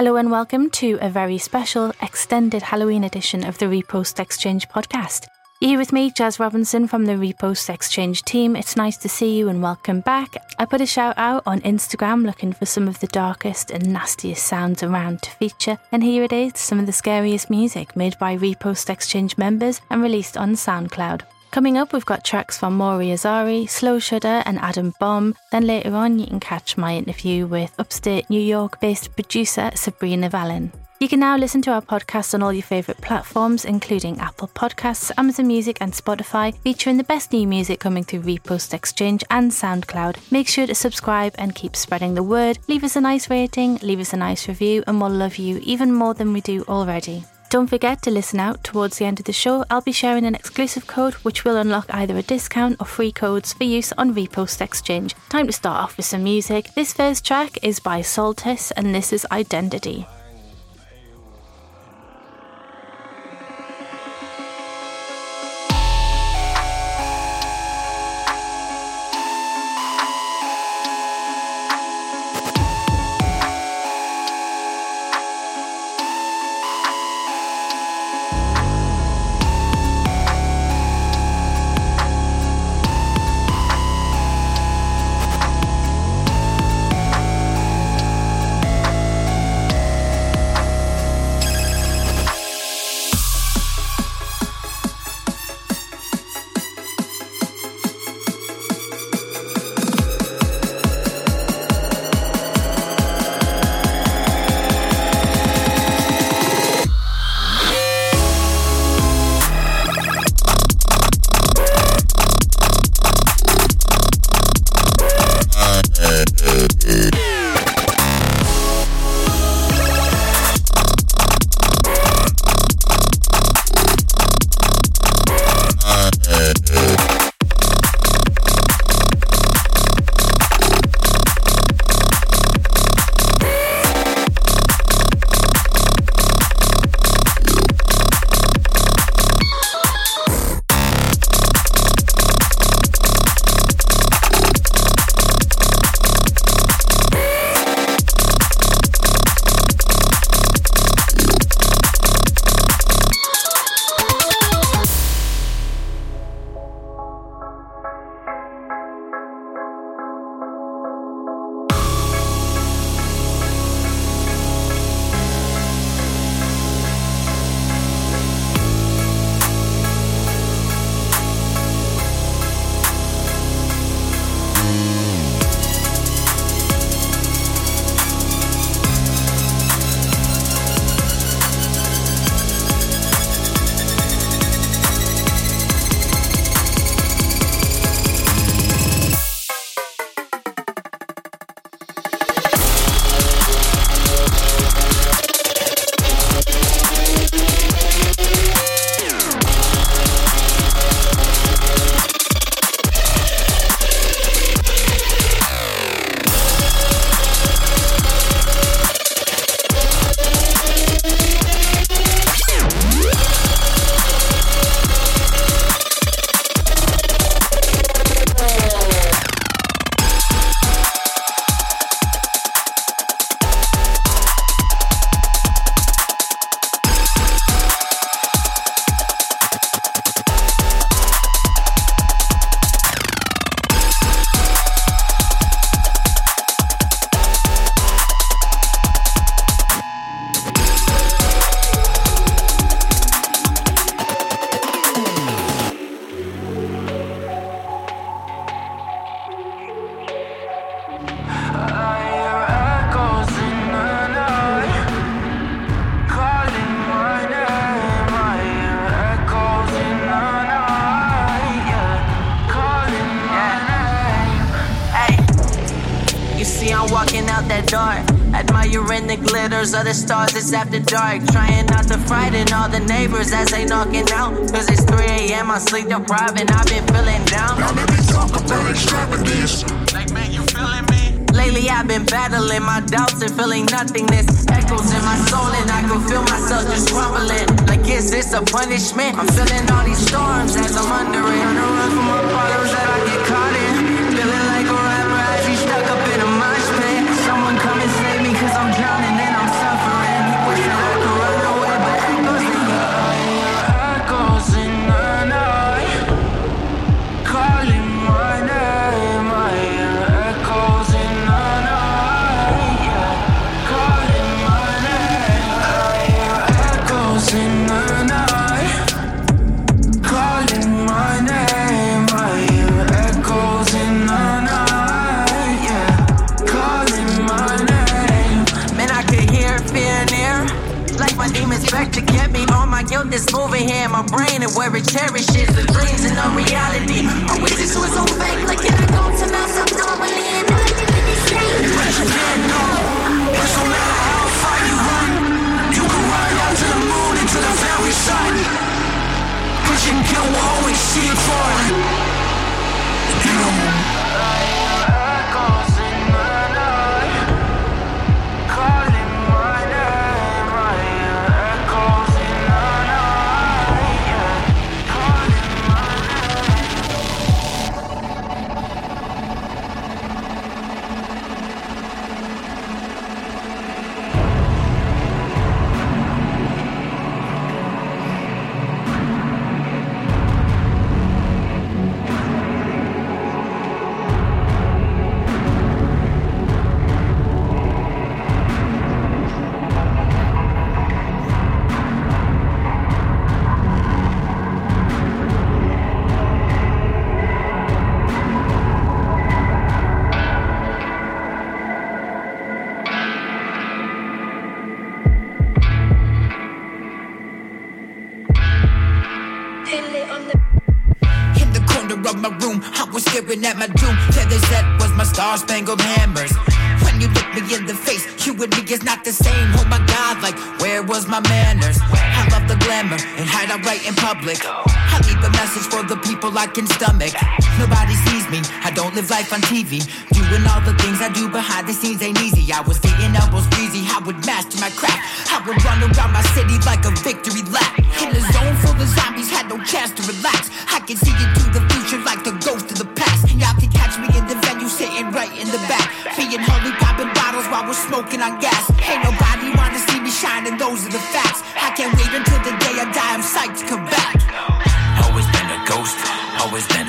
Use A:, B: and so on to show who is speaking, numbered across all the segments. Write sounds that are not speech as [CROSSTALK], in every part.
A: Hello and welcome to a very special extended Halloween edition of the Repost Exchange podcast. You're here with me, Jaz Robinson from the Repost Exchange team. It's nice to see you and welcome back. I put a shout out on Instagram looking for some of the darkest and nastiest sounds around to feature, and here it is some of the scariest music made by Repost Exchange members and released on SoundCloud. Coming up, we've got tracks from Mauri Azari, Slow Shudder, and Adam Bomb. Then later on, you can catch my interview with upstate New York based producer Sabrina Valen. You can now listen to our podcast on all your favourite platforms, including Apple Podcasts, Amazon Music, and Spotify, featuring the best new music coming through Repost Exchange and SoundCloud. Make sure to subscribe and keep spreading the word. Leave us a nice rating, leave us a nice review, and we'll love you even more than we do already. Don't forget to listen out towards the end of the show. I'll be sharing an exclusive code which will unlock either a discount or free codes for use on Repost Exchange. Time to start off with some music. This first track is by Soltis and this is Identity.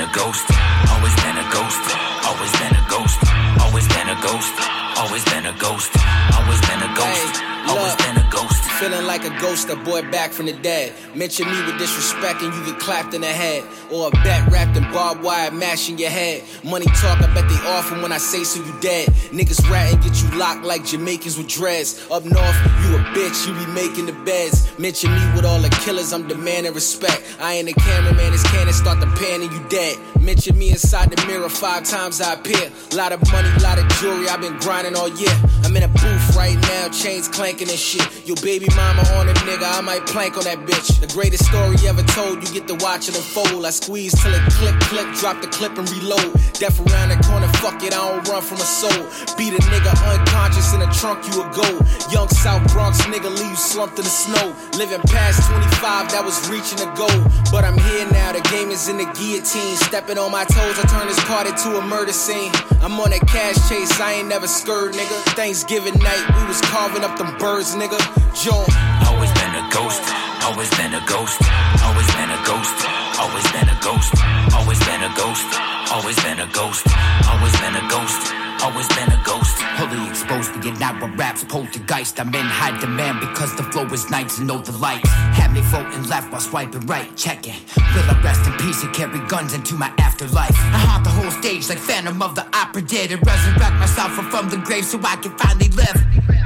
B: Been a
C: ghost,
B: always been a ghost, always been a ghost, always been a ghost, always been a ghost, always been a ghost, always been a ghost.
D: Feeling like a ghost, a boy back from the dead. Mention me with disrespect and you get clapped in the head. Or a bat wrapped in barbed wire mashing your head. Money talk, I bet they offer when I say so you dead. Niggas ratting, get you locked like Jamaicans with dreads. Up north, you a bitch, you be making the beds. Mention me with all the killers, I'm demanding respect. I ain't a cameraman, it's cannon, start the pan and you dead. Mention me inside the mirror five times I appear. Lot of money, lot of jewelry, I've been grinding all year. I'm in a booth right now, chains clanking and shit. Your baby mama on a nigga, I might plank on that bitch. The greatest story ever told, you get to watch it unfold. I squeeze till it click, click, drop the clip and reload. Death around the corner, fuck it, I don't run from a soul. Beat a nigga unconscious in the trunk, you a go. Young South Bronx nigga, leave you slumped in the snow. Living past 25, that was reaching a goal. But I'm here now, the game is in the guillotine. Stepping on my toes, I turn this card into a murder scene. I'm on a cash chase, I ain't never scared, nigga. Thanksgiving night, we was carving up them birds, nigga. John.
B: Always been a ghost, always been a ghost, always been a ghost, always been a ghost, always been a ghost, always been a ghost, always been a ghost, always been a ghost.
C: Fully exposed to get out with raps, poltergeist. I'm in high demand because the flow is nice and know the lights. Had me voting left while swiping right, checking. Will I rest in peace and carry guns into my afterlife? I haunt the whole stage like Phantom of the Opera did and resurrect myself from the grave so I can finally live.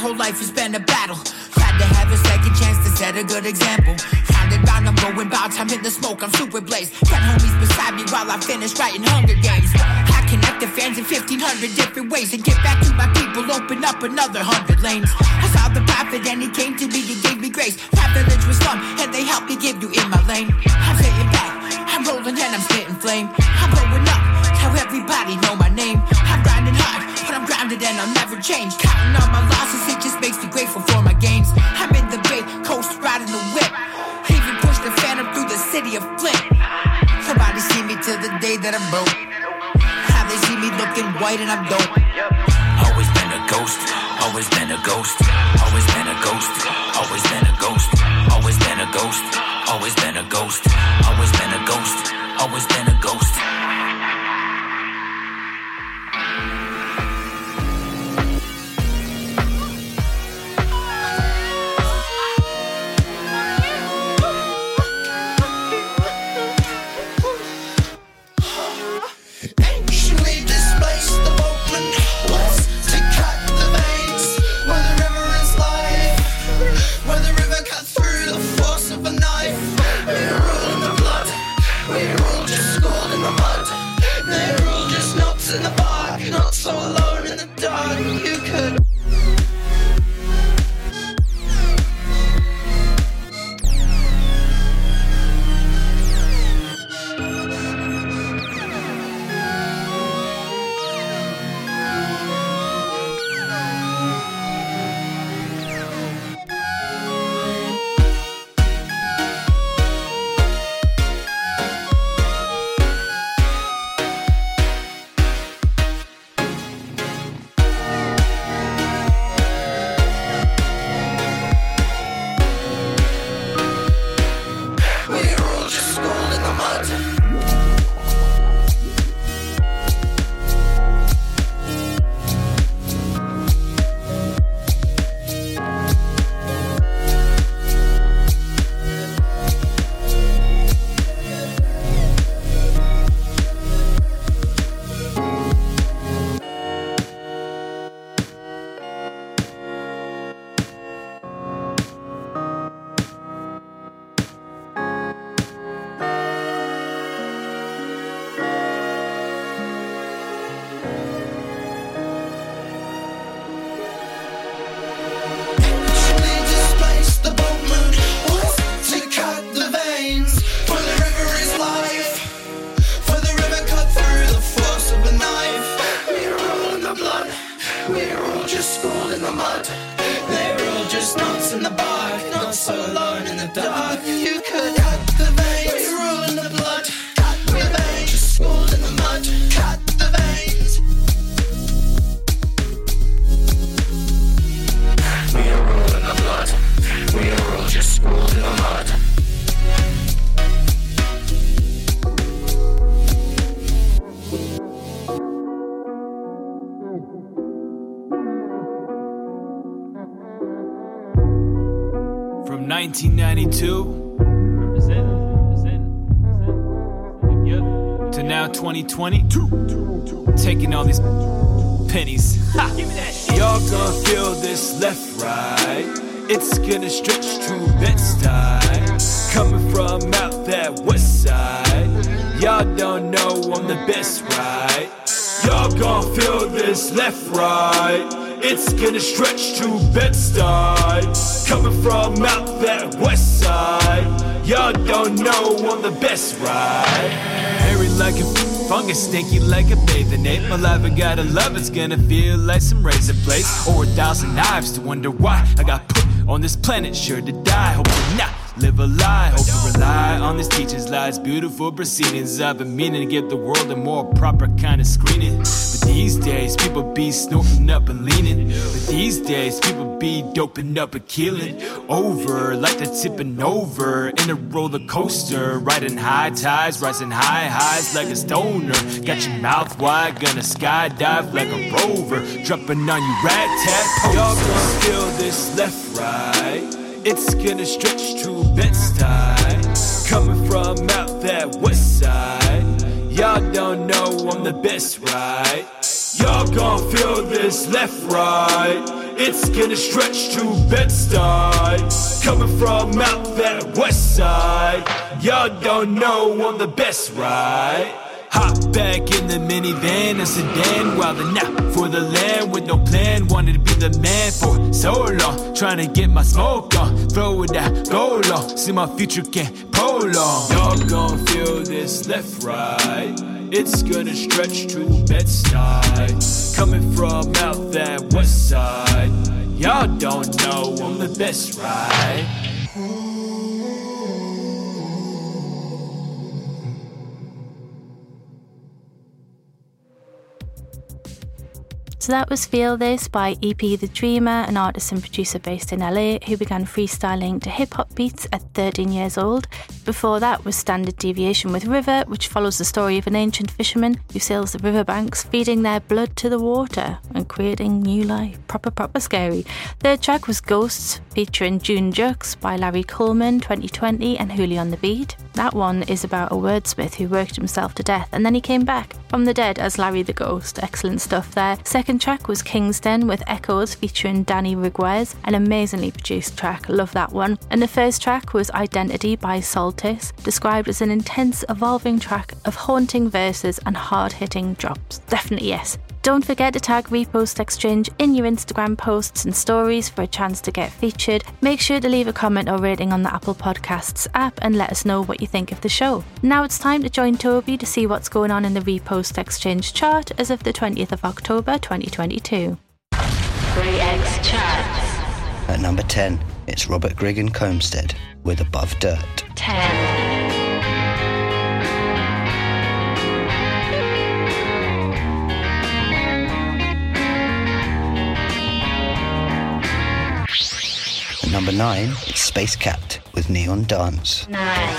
C: Whole life has been a battle. Glad to have a second chance to set a good example. Round and round, I'm going bout time in the smoke, I'm super blazed. Got homies beside me while I finish writing Hunger Games. I connect the fans in 1500 different ways and get back to my people, open up another hundred lanes. I saw the prophet and he came to me and gave me grace. My village was slum and they helped me give you in my lane. I'm sitting back, I'm rolling and I'm spitting flame. I'm blowing up, tell everybody know my name. Grounded and I'll never change. Counting all my losses, it just makes me grateful for my gains. I'm in the Bay Coast riding the whip. Even push the phantom through the city of Flint. Somebody see me till the day that I'm broke. How they see me looking white and I'm dope.
B: Always been a ghost, always been a ghost, always been a ghost, always been a ghost, always been a ghost, always been a ghost, always been a ghost, always been a
E: now 2020, taking all these pennies. Y'all gonna feel this left, right. It's gonna stretch to Bed-Stuy. Coming from out that west side. Y'all don't know I'm the best, right? Y'all gonna feel this left, right. It's gonna stretch to Bed-Stuy. Coming from out that west side. Y'all don't know I'm the best, right? Hairy like a fungus, stinky like a bathing ape. My life, I gotta love, it's gonna feel like some razor blades or a thousand knives to wonder why I got put on this planet, sure to die. Hope not live a lie. Hope to rely on these teachers' lies, beautiful proceedings. I've been meaning to give the world a more proper kind of screening. But these days, people be snorting up and leaning. But these days, people be doping up and killing over like they're tipping over in a roller coaster, riding high tides, rising high highs like a stoner. Got your mouth wide, gonna skydive like a rover, dropping on you rat tat. Y'all gonna feel this left, right. It's gonna stretch to Bed-Stuy, coming from out that west side. Y'all don't know I'm the best, right? Y'all gon' feel this left, right. It's gonna stretch to Bed-Stuy, coming from out that west side. Y'all don't know I'm the best, right? Hop back in the minivan, a sedan, wildin' out for the land with no plan. Wanted to be the man for so long, trying to get my smoke on, throw it out, go long. See my future can't prolong. Y'all gon' feel this left, right. It's gonna stretch to Bed-Stuy, coming from out that west side. Y'all don't know I'm the best, right?
A: So that was Feel This by EP The Dreamer, an artist and producer based in LA who began freestyling to hip hop beats at 13 years old. Before that was Standard Deviation with River, which follows the story of an ancient fisherman who sails the riverbanks, feeding their blood to the water and creating new life. Proper, proper scary. Third track was Ghosts, featuring Joon Jukx by Larry Coleman, 2020, and on the Beat. That one is about a wordsmith who worked himself to death and then he came back from the dead as Larry the Ghost. Excellent stuff there. Second track was Kingsden with Echoes featuring Danny Riguez, an amazingly produced track. Love that one. And the first track was Identity by Soltis, described as an intense, evolving track of haunting verses and hard hitting drops. Definitely yes. Don't forget to tag Repost Exchange in your Instagram posts and stories for a chance to get featured. Make sure to leave a comment or rating on the Apple Podcasts app and let us know what you think of the show. Now it's time to join Toby to see what's going on in the Repost Exchange chart as of the 20th of October 2022.
F: 3X charts.
G: At number 10, it's Robert Grigg and Comstead with Above Dirt.
F: 10.
G: Number nine, it's Space cat with Neon Dance.
F: Nine.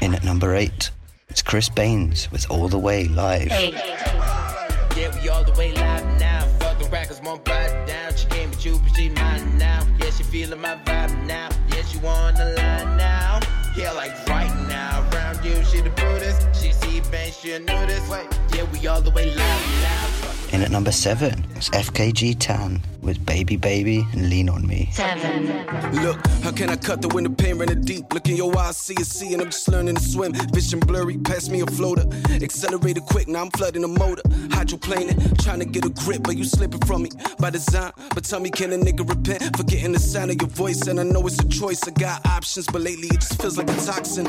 G: In at number eight, it's Chris Baines with All the Way Live.
H: Eight. Feeling my vibe now. Yeah, she on the line now. Yeah, like right now. Around you, she the Buddhist. She see bang, she this. Wait, yeah, we all the way live now.
G: In at number 7, it's FKG Tan with Baby Baby and Lean On Me.
F: Seven.
I: Look, how can I cut the window pain running deep? Look in your eyes, see a sea, and I'm just learning to swim. Vision blurry, pass me a floater. Accelerated quick, now I'm flooding the motor. Hydroplaning, trying to get a grip, but you slipping from me by design. But tell me, can a nigga repent for getting the sound of your voice? And I know it's a choice, I got options, but lately it just feels like a toxin.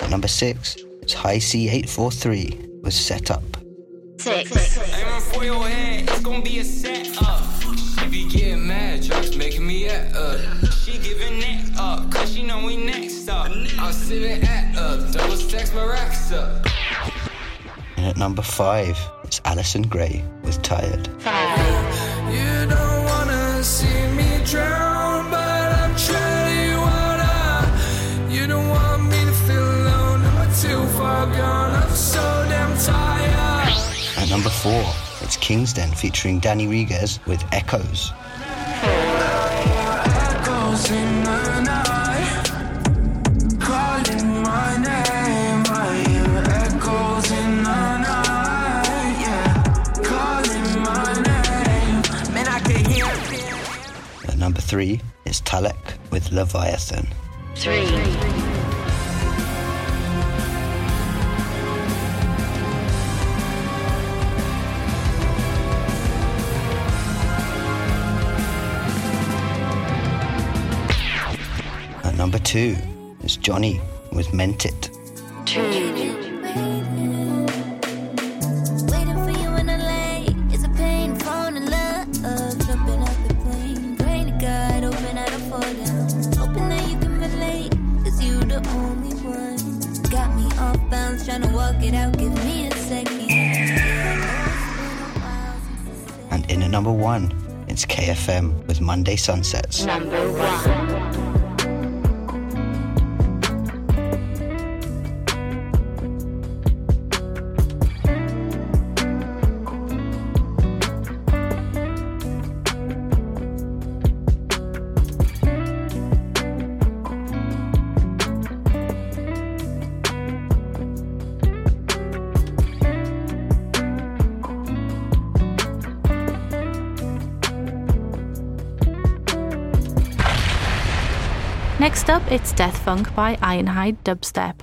G: At number 6, it's High C843 was Set Up.
F: Six.
J: Aiming for your head, it's gonna be a set up. If you get mad, just making me at up. She giving it up, cause she know we next up. I'm sitting at up, double stacks my racks up.
G: And at number 5, it's Alison Gray with Tired.
K: You don't wanna see me drown, but I'm truly wanna. You don't want me to feel alone, am too far gone? I'm so damn tired.
G: At number 4, it's Kingsden featuring Danny Riguez with Echoes.
K: Echoes in the night, calling my name. I hear echoes in the night, yeah, calling my name.
H: Man, I can hear it.
G: At number 3, it's Talek with Leviathan.
F: Three.
G: To two is Johnny with
L: me a second.
G: And in at number 1, it's KFM with Monday Sunsets.
F: Number one.
A: It's Death Funk by Ironhide Dubstep.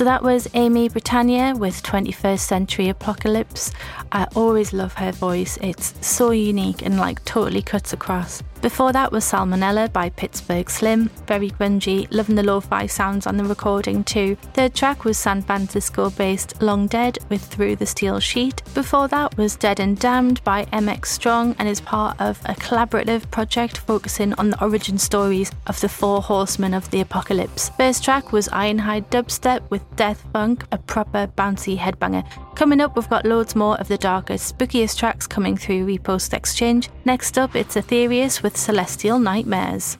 K: So
M: that
A: was Aimée Britannia with 21st Century Apocalypse. I always love her voice, it's so unique and like totally cuts across. Before that was Salmonella by Pittsburgh Slim, very grungy, loving the lo fi sounds on the recording too. Third track was San Francisco based Long Dead with Through the Steel Sheet. Before that was Dead and Damned by MX Strong and is part of a collaborative project focusing on the origin stories of the four horsemen of the apocalypse. First track was Ironhide Dubstep with Death Funk, a proper bouncy headbanger. Coming up, we've got loads more of the darkest, spookiest tracks coming through Repost Exchange. Next up, it's Aetherous with Celestial Nightmares.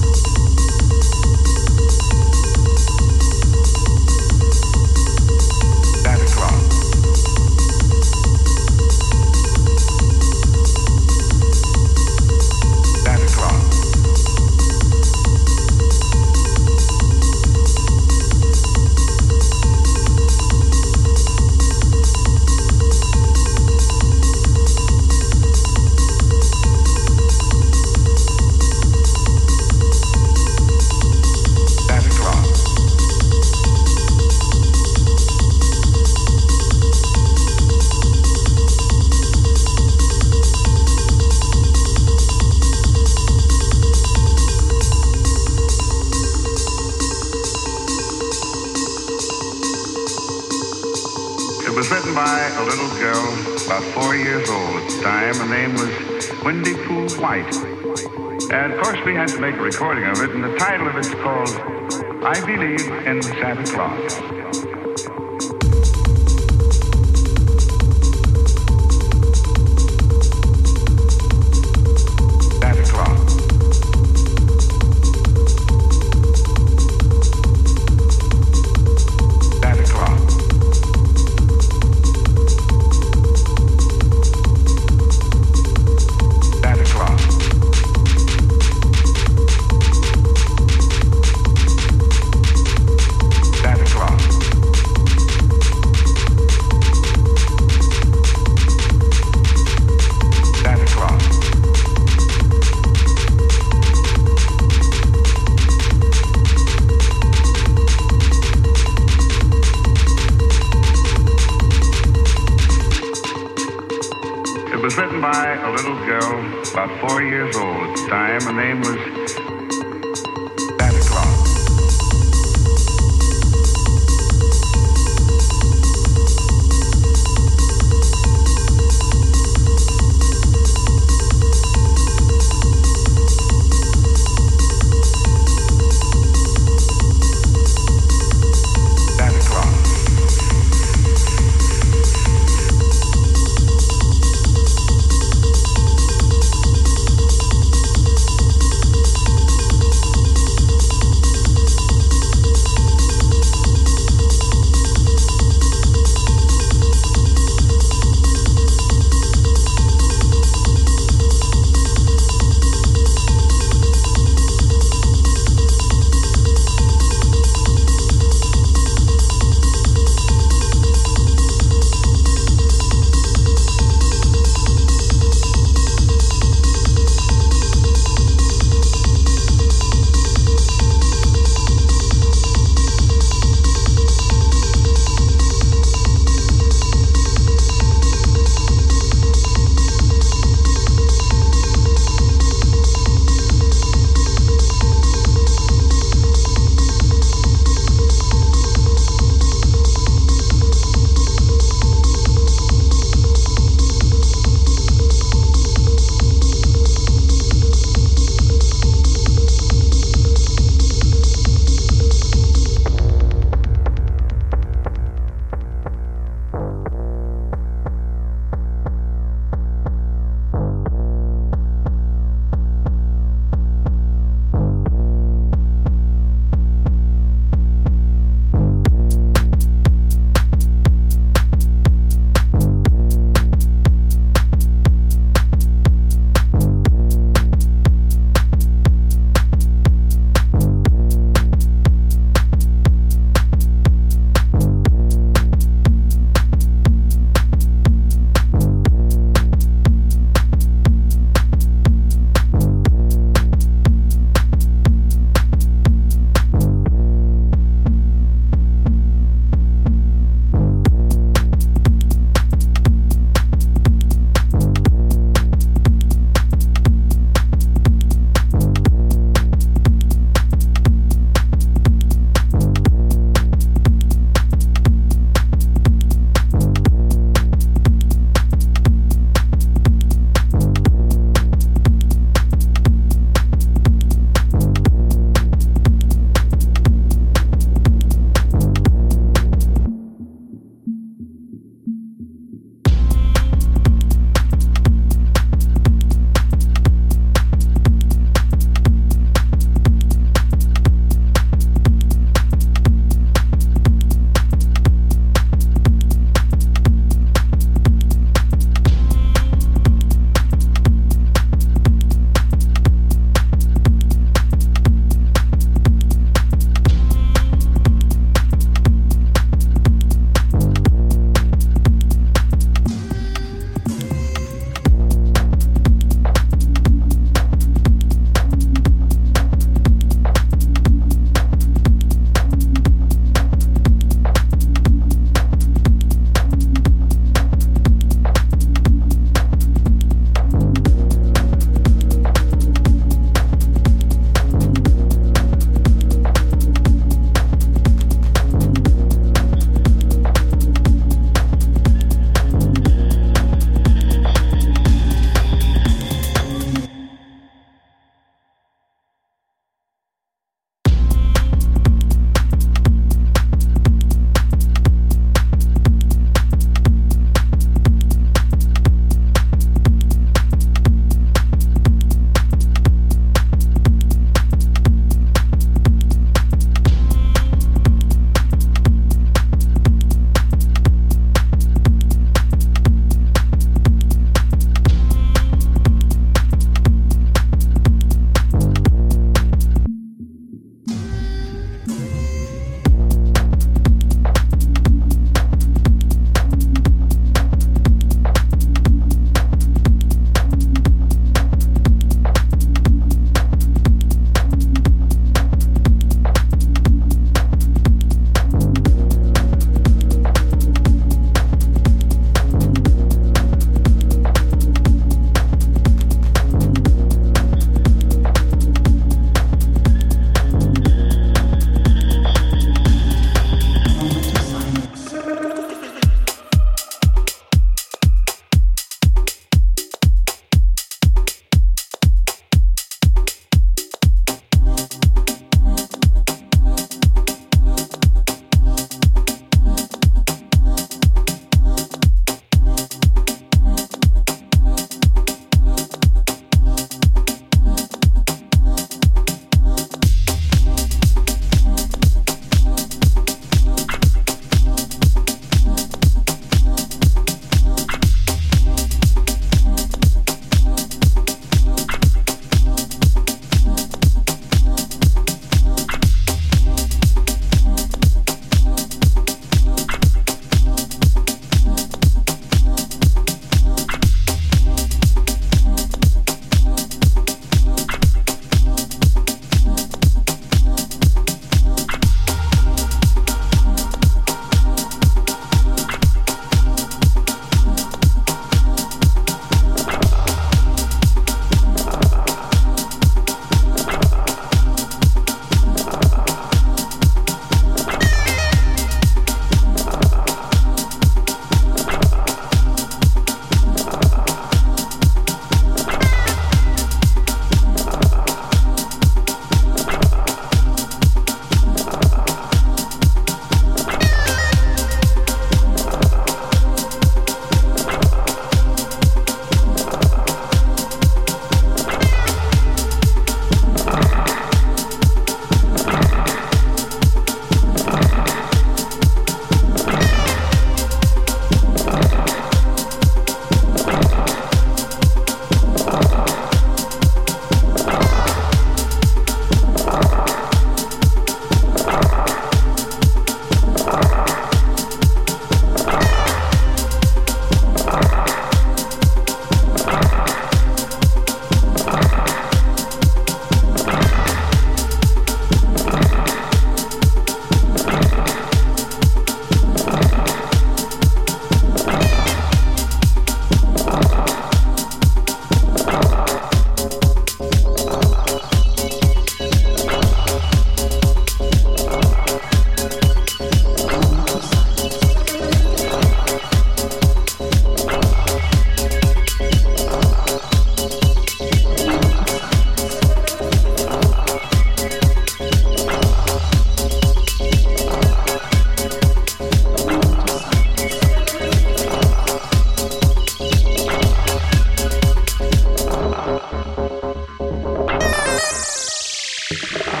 M: Uh,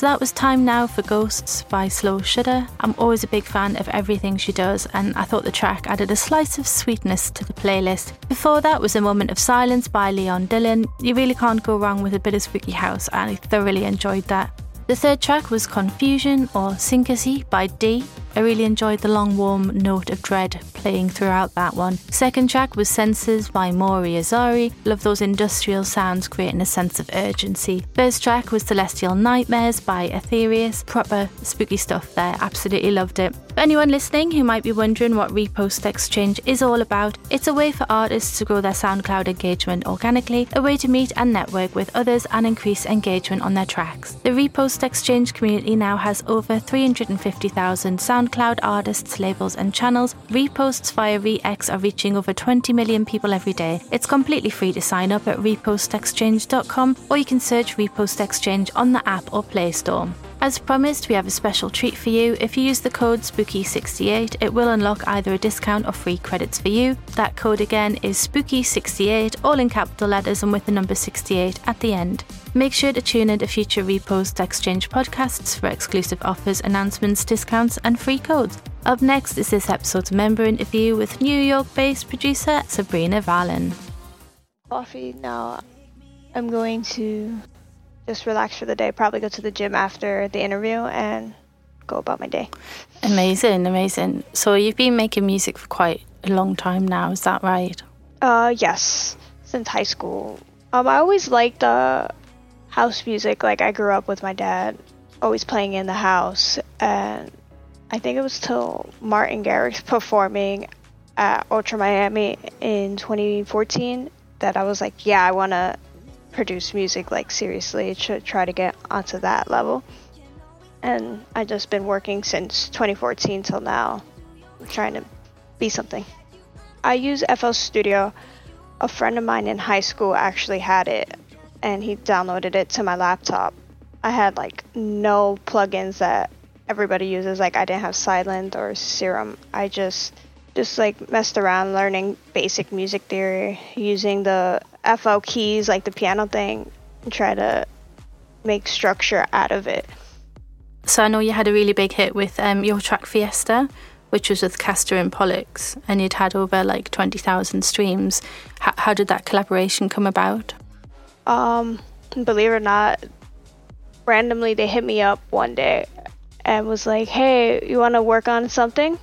A: So that was time now for Ghosts by Slow Shudder. I'm always a big fan of everything she does, and I thought the track added a slice of sweetness to the playlist. Before that was A Moment of Silence by Leon Dylan. You really can't go wrong with a bit of spooky house, and I thoroughly enjoyed that. The third track was Confusion or Syncasy by D. I really enjoyed the long warm note of dread playing throughout that one. Second track was Senses by Mauri Azari. Love those industrial sounds creating a sense of urgency. First track was Celestial Nightmares by Aetherous. Proper spooky stuff there. Absolutely loved it. For anyone listening who might be wondering what Repost Exchange is all about, it's a way for artists to grow their SoundCloud engagement organically, a way to meet and network with others and increase engagement on their tracks. The Repost Exchange community now has over 350,000 SoundCloud artists, labels, and channels. Reposts via ReX are reaching over 20 million people every day. It's completely free to sign up at repostexchange.com or you can search Repost Exchange on the app or Play Store. As promised, we have a special treat for you. If you use the code SPOOKY68, it will unlock either a discount or free credits for you. That code again is SPOOKY68, all in capital letters and with the number 68 at the end. Make sure to tune in to future Repost Exchange podcasts for exclusive offers, announcements, discounts, and free codes. Up next is this episode's member interview with New York based producer Sabrina Valen.
N: Coffee. Now I'm going to just relax for the day, probably go to the gym after the interview and go about my day.
A: Amazing, amazing. So you've been making music for quite a long time now, is that right?
N: Uh, yes, since high school. Um, I always liked uh, house music. Like I grew up with my dad, always playing in the house, and I think it was till Martin Garrix [LAUGHS] performing at Ultra Miami in 2014 that I was like, yeah, I want to produce music like seriously, to try to get onto that level. And I just been working since 2014 till now, trying to be something. I use FL Studio. A friend of mine in high school actually had it, and he downloaded it to my laptop. I had like no plugins that everybody uses. Like I didn't have Sylenth or Serum. I just just like messed around learning basic music theory using the FL keys, like the piano thing, and try to make structure out of it.
A: So I know you had a really big hit with um, your track Fiesta, which was with Castor and Pollux, and you'd had over like 20,000 streams. H- how did that collaboration come about?
N: Um, believe it or not, randomly they hit me up one day and was like, "Hey, you want to work on something?"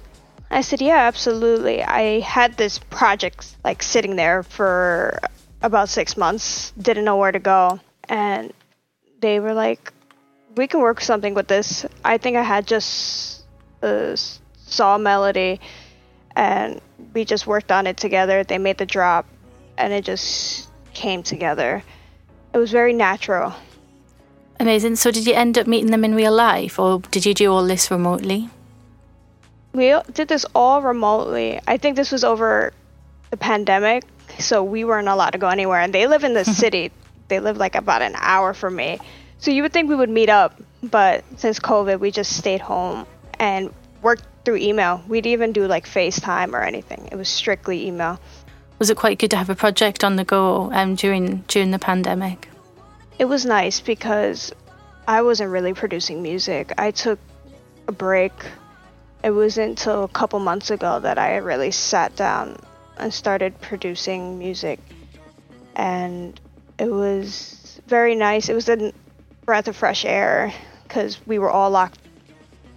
N: I said, "Yeah, absolutely." I had this project like sitting there for about 6 months, didn't know where to go, and they were like, "We can work something with this." I think I had just uh, a saw melody and we just worked on it together. They made the drop and it just came together. It was very natural.
A: Amazing. So did you end up meeting them in real life, or did you do all this remotely?
N: We did this all remotely. I think this was over the pandemic, so we weren't allowed to go anywhere. And they live in the [LAUGHS] city. They live like about an hour from me. So you would think we would meet up, but since COVID, we just stayed home and worked through email. We'd even do like FaceTime or anything. It was strictly email.
A: Was it quite good to have a project on the go um, during during the pandemic?
N: It was nice because I wasn't really producing music. I took a break. It wasn't until a couple months ago that I really sat down and started producing music. And it was very nice. It was a breath of fresh air because we were all locked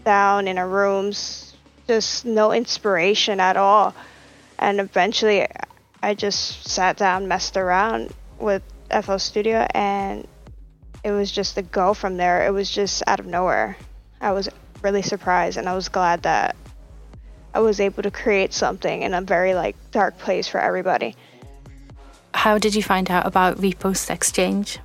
N: down in our rooms, just no inspiration at all. And eventually, I just sat down, messed around with FL Studio, and it was just a go from there. It was just out of nowhere. I was really surprised, and I was glad that I was able to create something in a very like dark place for everybody.
A: How did you find out about Repost Exchange?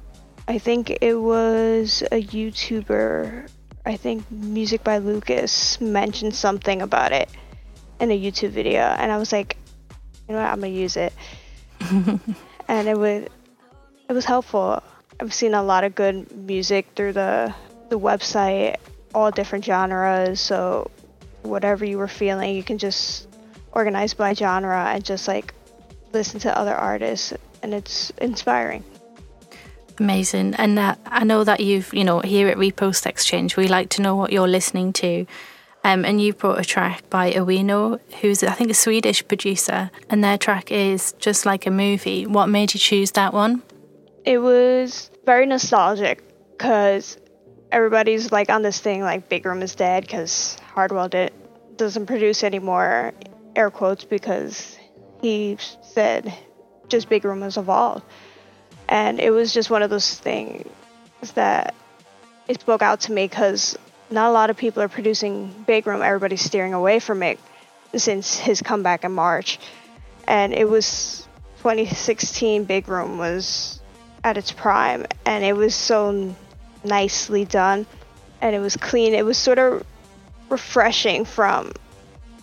N: I think it was a YouTuber. I think Music by Lucas mentioned something about it in a YouTube video, and I was like, you know what, I'm gonna use it. [LAUGHS] and it would, it was helpful. I've seen a lot of good music through the the website, all different genres. So whatever you were feeling, you can just organize by genre and just like listen to other artists, and it's inspiring.
A: Amazing. And uh, I know that you've, you know, here at Repost Exchange, we like to know what you're listening to. Um, and you brought a track by Awino, who's, I think, a Swedish producer. And their track is Just Like a Movie. What made you choose that one?
N: It was very nostalgic because everybody's like on this thing like Big Room is dead because Hardwell did, doesn't produce anymore, air quotes, because he said just Big Room has evolved. And it was just one of those things that it spoke out to me because not a lot of people are producing Big Room. Everybody's steering away from it since his comeback in March. And it was 2016 Big Room was at its prime and it was so nicely done and it was clean. It was sort of refreshing from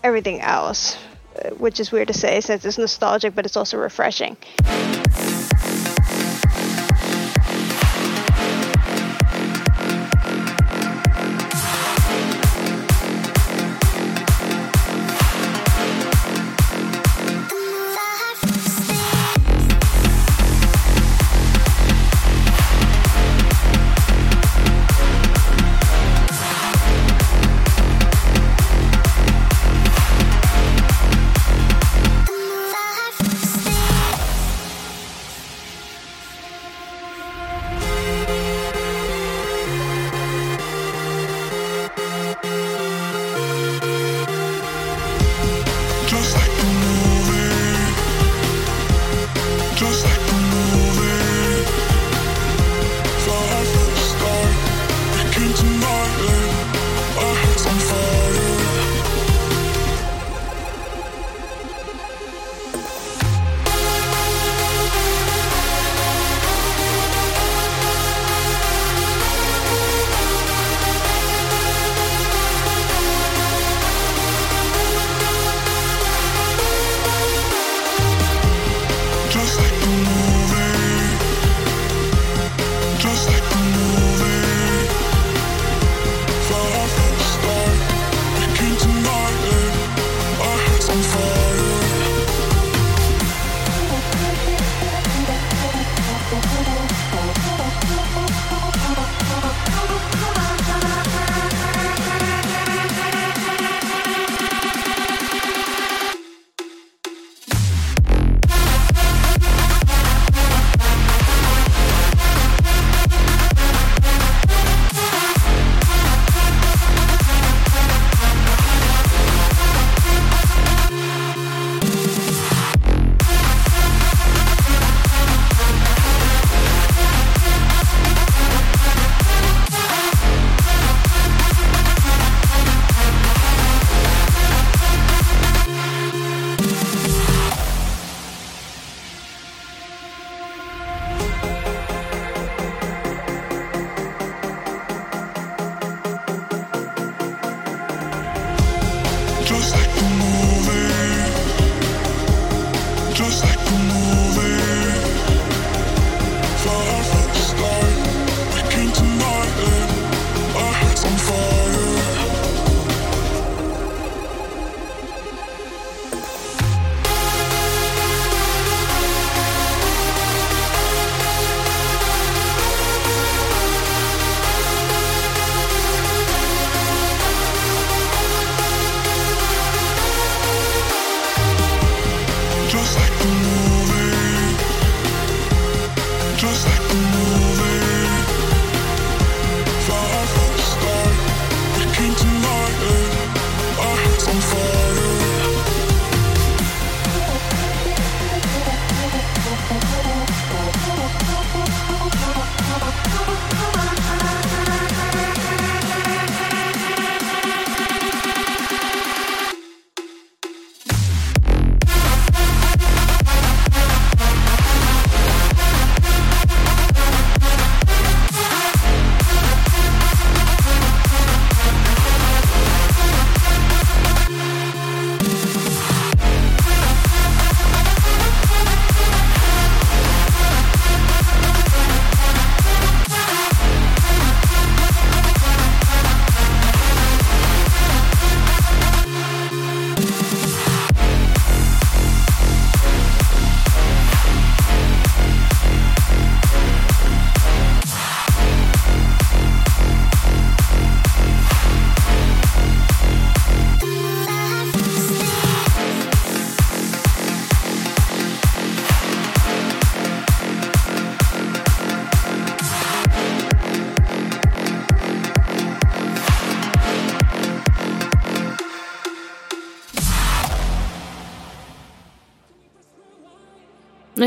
N: everything else, uh, which is weird to say since it's nostalgic, but it's also refreshing.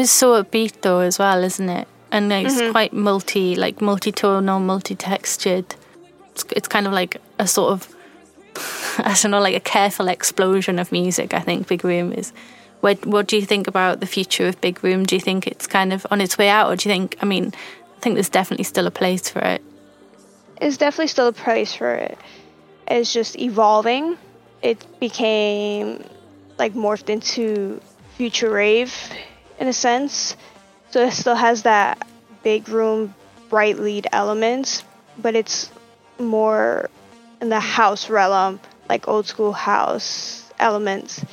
A: It's so upbeat though as well, isn't it? And it's
N: Mhm.
A: quite multi, like multi-tonal, multi-textured. It's, it's kind of like a sort of, [LAUGHS] I don't know, like a careful explosion of music. I think Big Room is. What What do you think about the future of Big Room? Do you think it's kind of on its way out, or do you think? I mean, I think there's definitely still a place for it.
N: It's definitely still a place for it. It's just evolving. It became like morphed into future rave in a sense. So it still has that big room, bright lead elements, but it's more in the house realm, like old school house elements.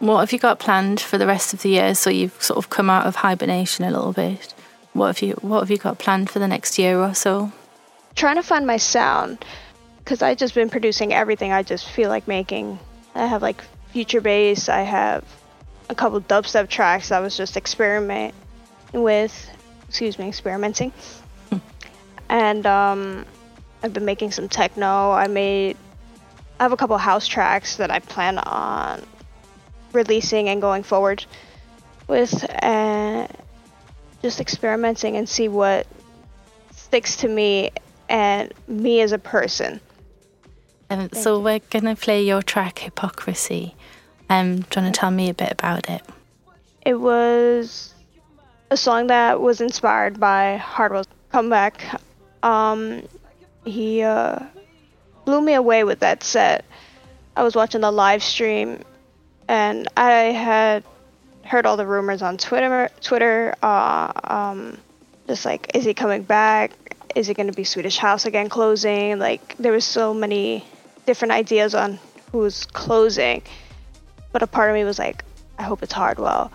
A: What have you got planned for the rest of the year? So you've sort of come out of hibernation a little bit. What have you What have you got planned for the next year or so?
N: Trying to find my sound because I've just been producing everything I just feel like making. I have like future bass. I have a couple dubstep tracks I was just experiment with. Excuse me, experimenting. and um, I've been making some techno. I made. I have a couple house tracks that I plan on releasing and going forward with, and just experimenting and see what sticks to me and me as a person.
A: Um, so we're gonna play your track "Hypocrisy." Um, do you want to tell me a bit about it?
N: It was a song that was inspired by Hardwell's comeback. Um, he uh, blew me away with that set. I was watching the live stream, and I had heard all the rumors on Twitter. Twitter, uh, um, just like, is he coming back? Is it going to be Swedish House again closing? Like, there was so many different ideas on who's closing, but a part of me was like, I hope it's Hardwell.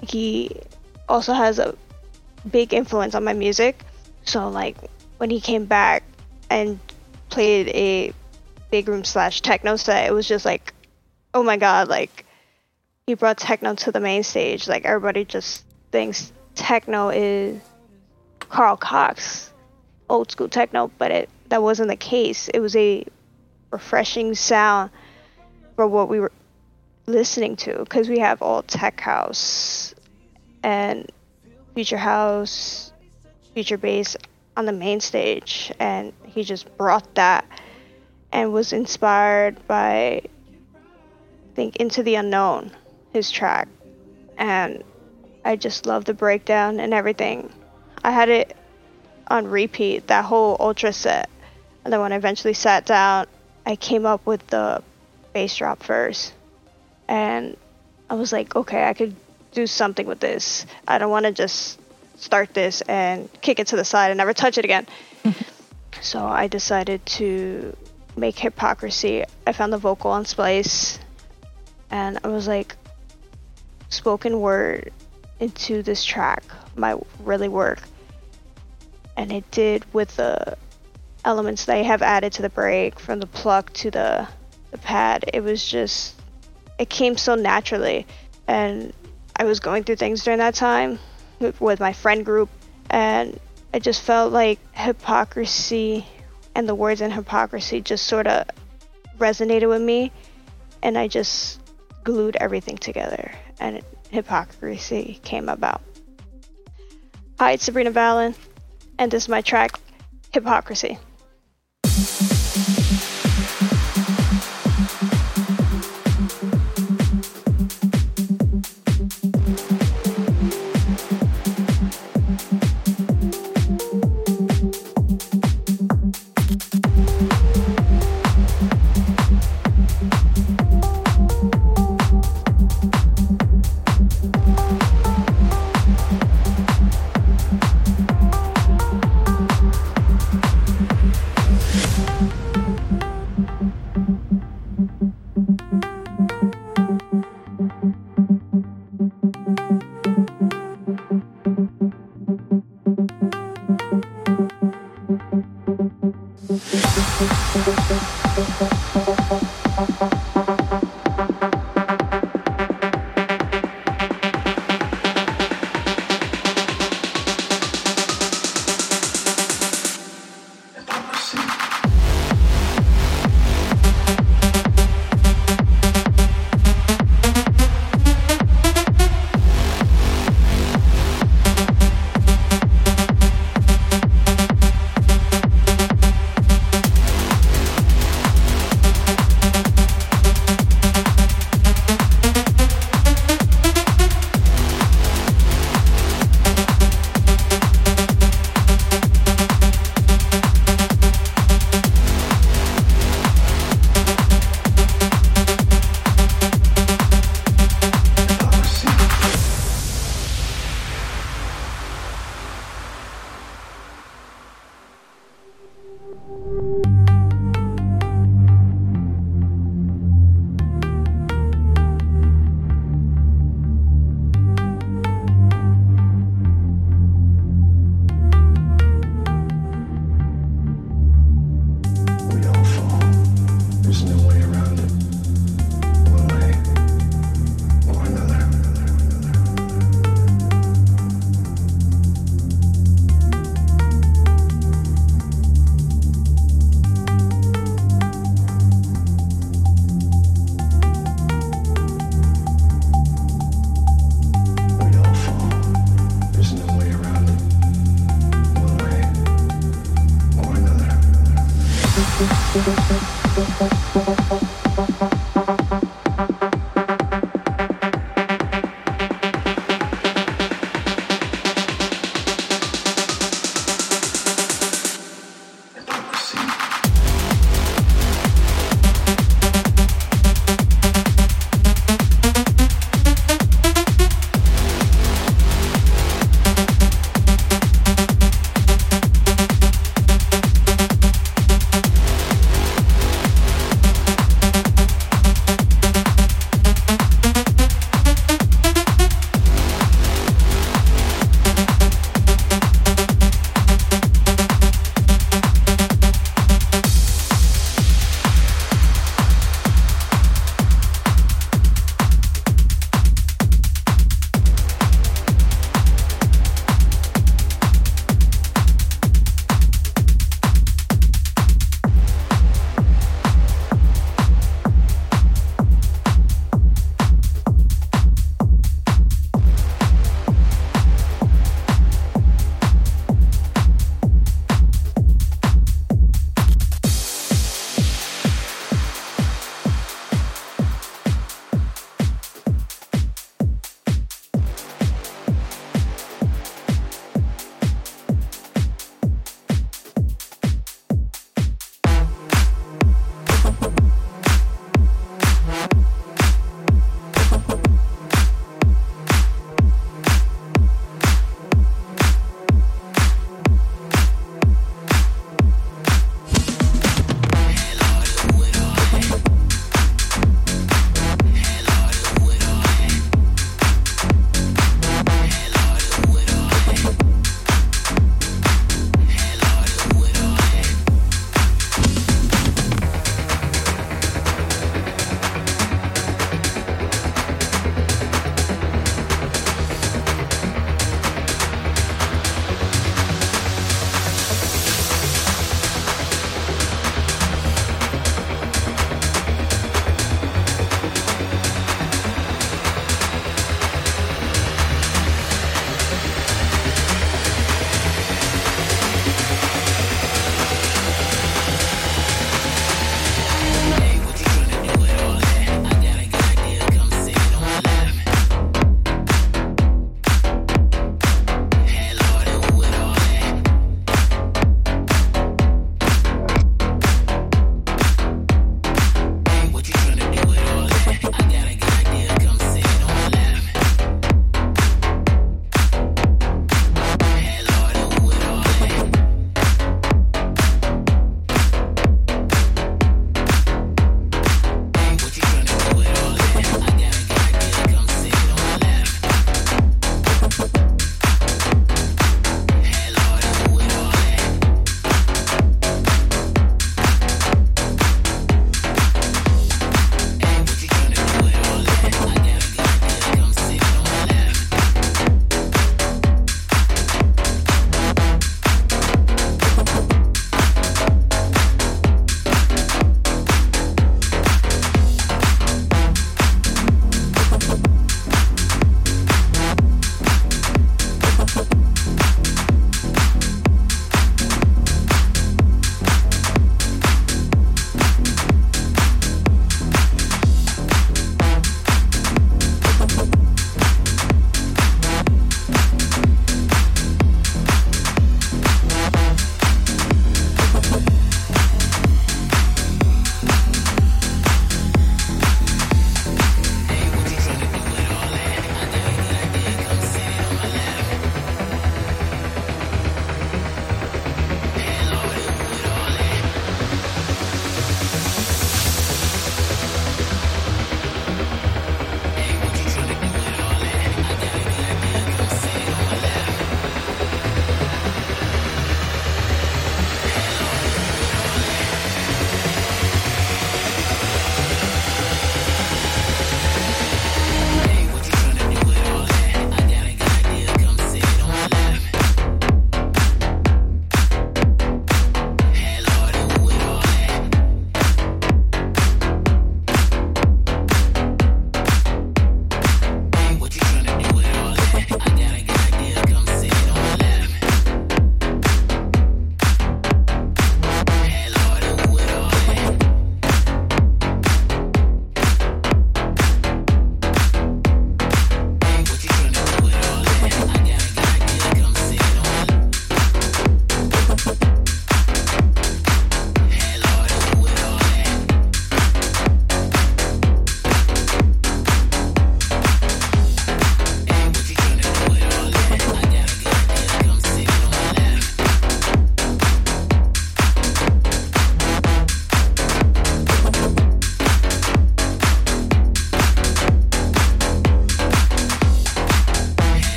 N: He also has a big influence on my music, so like when he came back and played a big room slash techno set, it was just like, oh my god, like he brought techno to the main stage. Like everybody just thinks techno is Carl Cox, old school techno, but it that wasn't the case. It was a refreshing sound for what we were listening to because we have all tech house and future house, future bass on the main stage, and he just brought that and was inspired by I think Into the Unknown, his track, and I just love the breakdown and everything. I had it on repeat that whole ultra set, and then when I eventually sat down, I came up with the bass drop first, and I was like, okay, I could do something with this. I don't want to just start this and kick it to the side and never touch it again. [LAUGHS] so I decided to make hypocrisy. I found the vocal on Splice, and I was like, spoken word into this track might really work. And it did with the elements they have added to the break from the pluck to the the pad. It was just it came so naturally and I was going through things during that time with, my friend group and I just felt like hypocrisy and the words in hypocrisy just sort of resonated with me and I just glued everything together and hypocrisy came about. Hi, it's Sabrina Valen, and this is my track, Hypocrisy.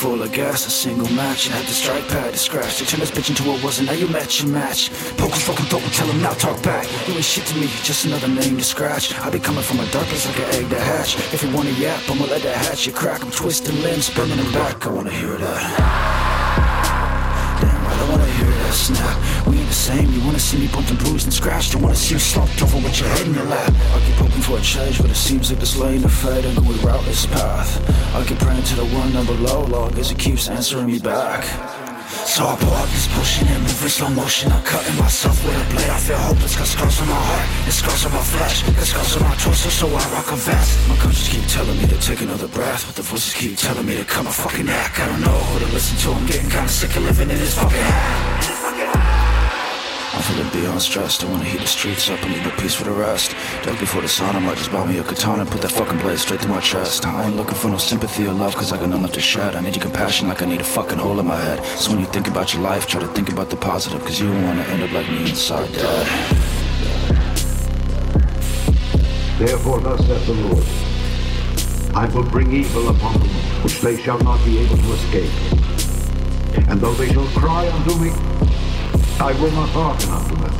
O: Full of gas, a single match. I had the strike pad to scratch. They turned this bitch into what wasn't. Now you match your match. Poke his fucking throat tell him now talk back. You ain't shit to me, just another name to scratch. I be coming from a dark place like an egg to hatch. If you wanna yap, I'ma let that hatch you crack. I'm twisting limbs, spinning them back. I wanna hear that. Wanna hear that snap. We ain't the same. You wanna see me bumped and bruised and scratched. You wanna see you slumped over with your head in your lap. I keep hoping for a change, but it seems like this lane of fate and we route this path. I keep praying to the one down below, Lord, as it keeps answering me back. So I pull out this potion and move in slow motion. I'm cutting myself with a blade. I feel hopeless, got scars on my heart, and scars on my flesh, got scars on my torso, so I rock a vest. My conscience keep telling me to take another breath, but the voices keep telling me to cut my fucking neck. I don't know who to listen to. I'm getting kinda sick of living in this fucking head. I'm feeling beyond stressed. I wanna heat the streets up and leave no peace for the rest. Dark before the sun, I might just buy me a katana and put that fucking blade straight through my chest. I ain't looking for no sympathy or love, cause I got nothing left to shed. I need your compassion like I need a fucking hole in my head. So when you think about your life, try to think about the positive, cause you don't wanna end up like me inside dead.
P: Therefore, thus saith the Lord I will bring evil upon them, which they shall not be able to escape. And though they shall cry unto me, I will not hearken unto them.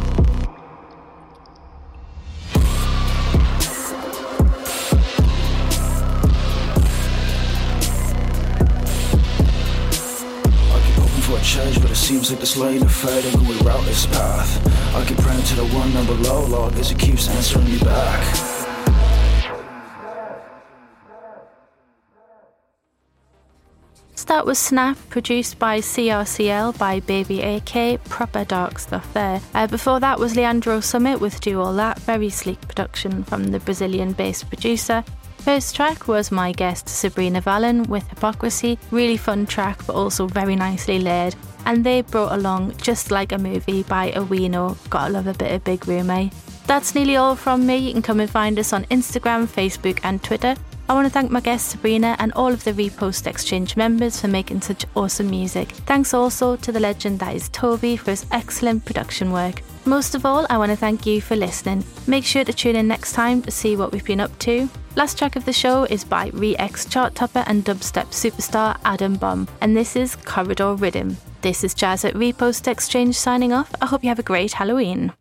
O: I keep hoping for a change, but it seems like this lane of fate and we route this path. I keep praying to the one number below, Lord, as it keeps answering me back.
A: That was Snap, produced by CRCL by Baby AK. Proper dark stuff there. Uh, before that was Leandro Summit with Do All That, very sleek production from the Brazilian based producer. First track was my guest Sabrina Valen with Hypocrisy. Really fun track, but also very nicely layered. And they brought along Just Like a Movie by Awino. Gotta love a bit of Big Room, eh? That's nearly all from me. You can come and find us on Instagram, Facebook, and Twitter. I want to thank my guest Sabrina and all of the Repost Exchange members for making such awesome music. Thanks also to the legend that is Toby for his excellent production work. Most of all, I want to thank you for listening. Make sure to tune in next time to see what we've been up to. Last track of the show is by Re-Ex chart topper and dubstep superstar Adam Bomb, and this is Corridor Rhythm. This is Jaz at Repost Exchange signing off. I hope you have a great Halloween.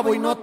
Q: Chavo y no